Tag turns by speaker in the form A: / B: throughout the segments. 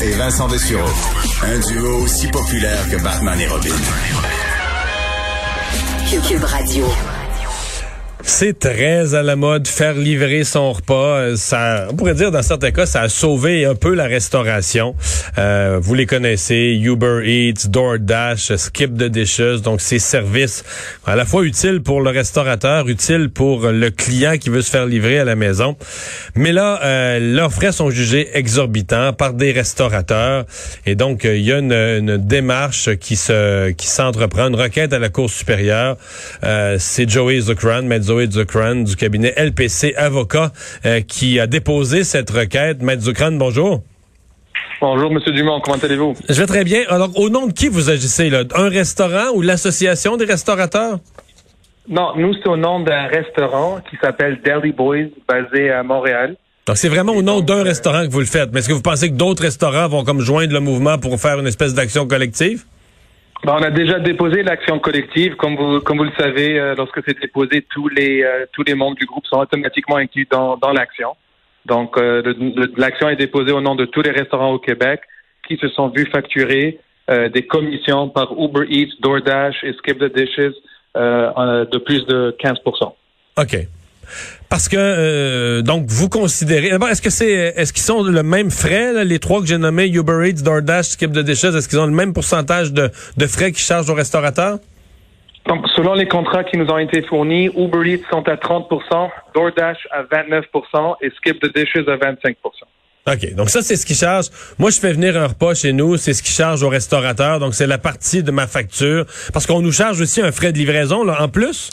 A: Et Vincent Dessureau. Un duo aussi populaire que Batman et Robin.
B: Cube Radio.
C: C'est très à la mode faire livrer son repas. Euh, Ça, on pourrait dire dans certains cas, ça a sauvé un peu la restauration. Euh, vous les connaissez, Uber Eats, DoorDash, Skip the Dishes. Donc ces services à la fois utiles pour le restaurateur, utiles pour le client qui veut se faire livrer à la maison. Mais là, euh, leurs frais sont jugés exorbitants par des restaurateurs. Et donc il y a une, démarche qui se qui s'entreprend, une requête à la Cour supérieure. C'est Joey Zucran, Maître Zoé du cabinet LPC Avocat euh, qui a déposé cette requête. Maître Zucran, bonjour.
D: Bonjour, Monsieur Dumont, comment allez-vous?
C: Je vais très bien. Alors, au nom de qui vous agissez, là? Un restaurant ou l'association des restaurateurs?
D: Non, nous, c'est au nom d'un restaurant qui s'appelle Deli Boys, basé à Montréal.
C: Donc, c'est vraiment au nom d'un restaurant que vous le faites. Mais est-ce que vous pensez que d'autres restaurants vont comme joindre le mouvement pour faire une espèce d'action collective?
D: Ben, on a déjà déposé l'action collective. Comme vous, comme vous le savez, euh, lorsque c'est déposé, tous les, euh, tous les membres du groupe sont automatiquement inclus dans, dans l'action. Donc, euh, l'action est déposée au nom de tous les restaurants au Québec qui se sont vus facturer des commissions par Uber Eats, DoorDash et Skip the Dishes de plus de 15%
C: OK. Parce que euh, donc vous considérez d'abord est-ce que c'est est-ce qu'ils sont le même frais là, les trois que j'ai nommés Uber Eats, DoorDash, Skip the Dishes est-ce qu'ils ont le même pourcentage de, de frais qu'ils chargent aux restaurateurs?
D: Donc, selon les contrats qui nous ont été fournis, Uber Eats sont à 30% DoorDash à 29% et Skip the Dishes à 25%
C: OK. Donc ça, c'est ce qu'ils chargent. Moi, je fais venir un repas chez nous, c'est ce qu'ils chargent au restaurateur. Donc, c'est la partie de ma facture. Parce qu'on nous charge aussi un frais de livraison, là, en plus,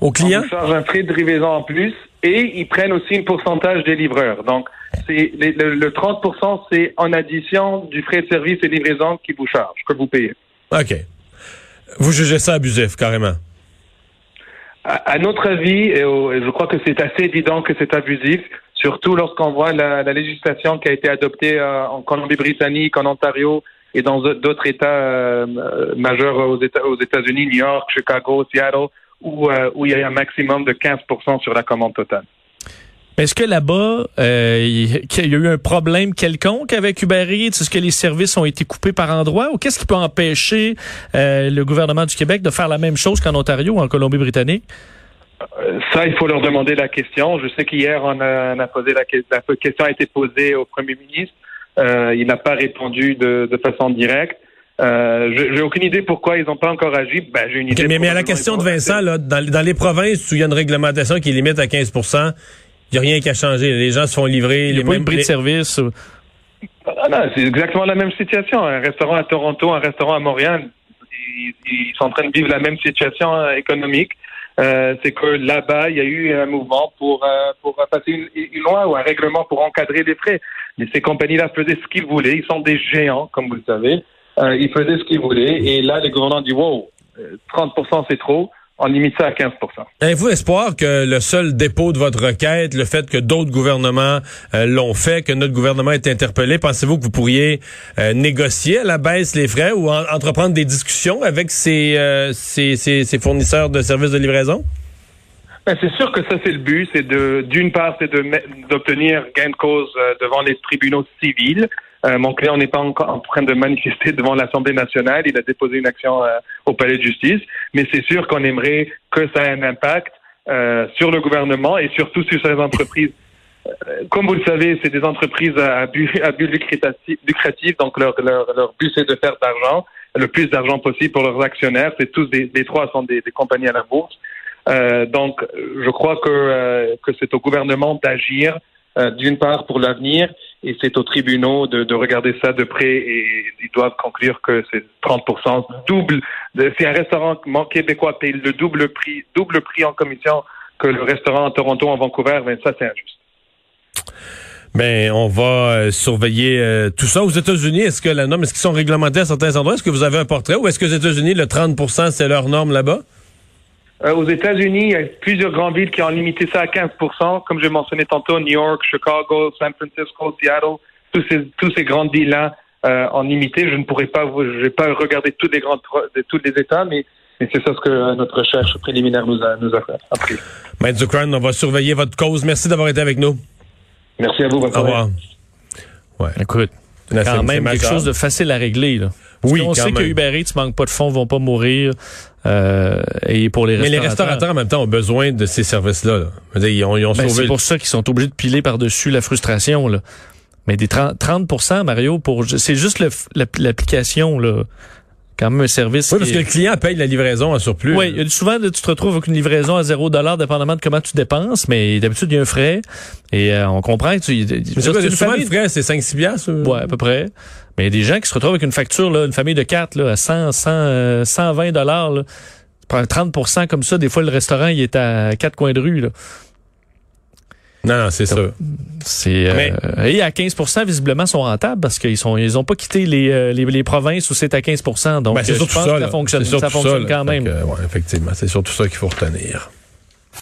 C: au
D: On
C: client.
D: nous charge un frais de livraison en plus et ils prennent aussi un pourcentage des livreurs. Donc, c'est le, le 30 c'est en addition du frais de service et livraison qui vous charge, que vous payez.
C: OK. Vous jugez ça abusif, carrément?
D: À, à notre avis, et au- et je crois que c'est assez évident que c'est abusif, surtout lorsqu'on voit la, la législation qui a été adoptée euh, en Colombie-Britannique, en Ontario et dans d'autres États euh, majeurs aux États- aux États-Unis, New York, Chicago, Seattle, où, euh, où il y a un maximum de 15 sur la commande totale.
E: Est-ce que là-bas, euh, il y a eu un problème quelconque avec Uber Eats? Est-ce que les services ont été coupés par endroits? Ou qu'est-ce qui peut empêcher euh, le gouvernement du Québec de faire la même chose qu'en Ontario ou en Colombie-Britannique?
D: Euh, Ça, il faut leur demander la question. Je sais qu'hier, on a, on a posé la, la question a été posée au Premier ministre. Euh, il n'a pas répondu de, de façon directe. Euh, J'ai aucune idée pourquoi ils n'ont pas encore agi. Ben, j'ai une idée.
C: mais, mais à la question de Vincent, là, dans, dans les provinces où il y a une réglementation qui limite à 15 il n'y a rien qui a changé. Les gens se font livrer
E: Il n'y
C: les
E: a pas
C: mêmes
E: de bris de service? ou-
D: Ah non, c'est exactement la même situation. Un restaurant à Toronto, un restaurant à Montréal, ils, ils sont en train de vivre la même situation euh, économique. Euh, c'est que là-bas, il y a eu un mouvement pour, euh, pour passer une, une loi ou un règlement pour encadrer les frais. Mais ces compagnies-là faisaient ce qu'ils voulaient. Ils sont des géants, comme vous le savez. Euh, ils faisaient ce qu'ils voulaient. Et là, les gouvernements disent, wow, euh, 30% c'est trop. On limite ça à 15%.
C: Avez-vous espoir que le seul dépôt de votre requête, le fait que d'autres gouvernements euh, l'ont fait, que notre gouvernement est interpellé, pensez-vous que vous pourriez euh, négocier à la baisse les frais ou en- entreprendre des discussions avec ces, euh, ces, ces- ces fournisseurs de services de livraison?
D: Ben, c'est sûr que ça, c'est le but. C'est de, d'une part, c'est de d'obtenir gain de cause euh, devant les tribunaux civils. Euh, mon client n'est pas encore en train de manifester devant l'Assemblée nationale. Il a déposé une action euh, au palais de justice. Mais c'est sûr qu'on aimerait que ça ait un impact euh, sur le gouvernement et surtout sur ces entreprises. Euh, Comme vous le savez, c'est des entreprises à but, lucratif, donc leur, leur, leur but c'est de faire d'argent, le plus d'argent possible pour leurs actionnaires. C'est tous des, les trois sont des, des compagnies à la bourse. Euh, donc, je crois que, euh, que c'est au gouvernement d'agir, d'une part pour l'avenir, et c'est aux tribunaux de, de regarder ça de près, et ils doivent conclure que c'est 30 double. Si un restaurant québécois paye le double prix, double prix en commission que le restaurant à Toronto, en Vancouver, ben ça c'est injuste.
C: Ben, on va euh, surveiller euh, tout ça. Aux États-Unis, est-ce que la norme, est-ce qu'ils sont réglementés à certains endroits? Est-ce que vous avez un portrait? Ou est-ce que aux États-Unis, le 30% c'est leur norme là-bas?
D: Euh, aux États-Unis, il y a plusieurs grandes villes qui ont limité ça à 15% Comme j'ai mentionné tantôt, New York, Chicago, San Francisco, Seattle, tous ces, tous ces grandes villes-là euh, ont limité. Je ne pourrais pas, vous- je vais pas regarder tous les grandes, de tous les États, mais, mais c'est ça ce que euh, notre recherche préliminaire nous a, nous a appris.
C: Maître Zucran, on va surveiller votre cause. Merci d'avoir été avec nous.
D: Merci à vous. Bonne
C: Au revoir. Ouais.
E: Écoute, quand même quelque chose de facile à régler. Là. Parce
C: Oui,
E: on
C: quand
E: sait que. Uber Eats manque pas de fonds, vont pas mourir. Euh, et pour les
C: Mais les
E: restaurateurs,
C: restaurateurs, en même temps, ont besoin de ces services-là. là. Ils ont, ils ont
E: ben,
C: sauvé
E: c'est pour ça qu'ils sont obligés de piler par-dessus la frustration. Là. Mais des 30, 30 Mario, pour c'est juste l'application, là. Quand même un service.
C: Oui, parce
E: est-
C: que le client paye la livraison en surplus.
E: Oui, il y a souvent, tu te retrouves avec une livraison à 0 dépendamment de comment tu dépenses, mais d'habitude, il y a un frais. Et euh, on comprend que tu.
C: Mais c'est quoi,
E: une
C: souvent,
E: famille-
C: le frais, c'est 5-6 piastres? ou-
E: Ouais, à peu près. Mais il y a des gens qui se retrouvent avec une facture, là, une famille de quatre, là, à 100, 100, euh, 120 dollars. Tu prends 30 comme ça. Des fois, le restaurant, il est à quatre coins de rue. Là.
C: Non, non, c'est ça.
E: C'est, euh, et à 15% visiblement, sont rentables parce qu'ils sont, ils ont pas quitté les, euh, les, les provinces où c'est à 15% Donc,
C: Ben,
E: euh, je pense
C: ça.
E: que ça fonctionne, ça fonctionne quand même.
C: que, ouais, effectivement, c'est surtout ça qu'il faut retenir.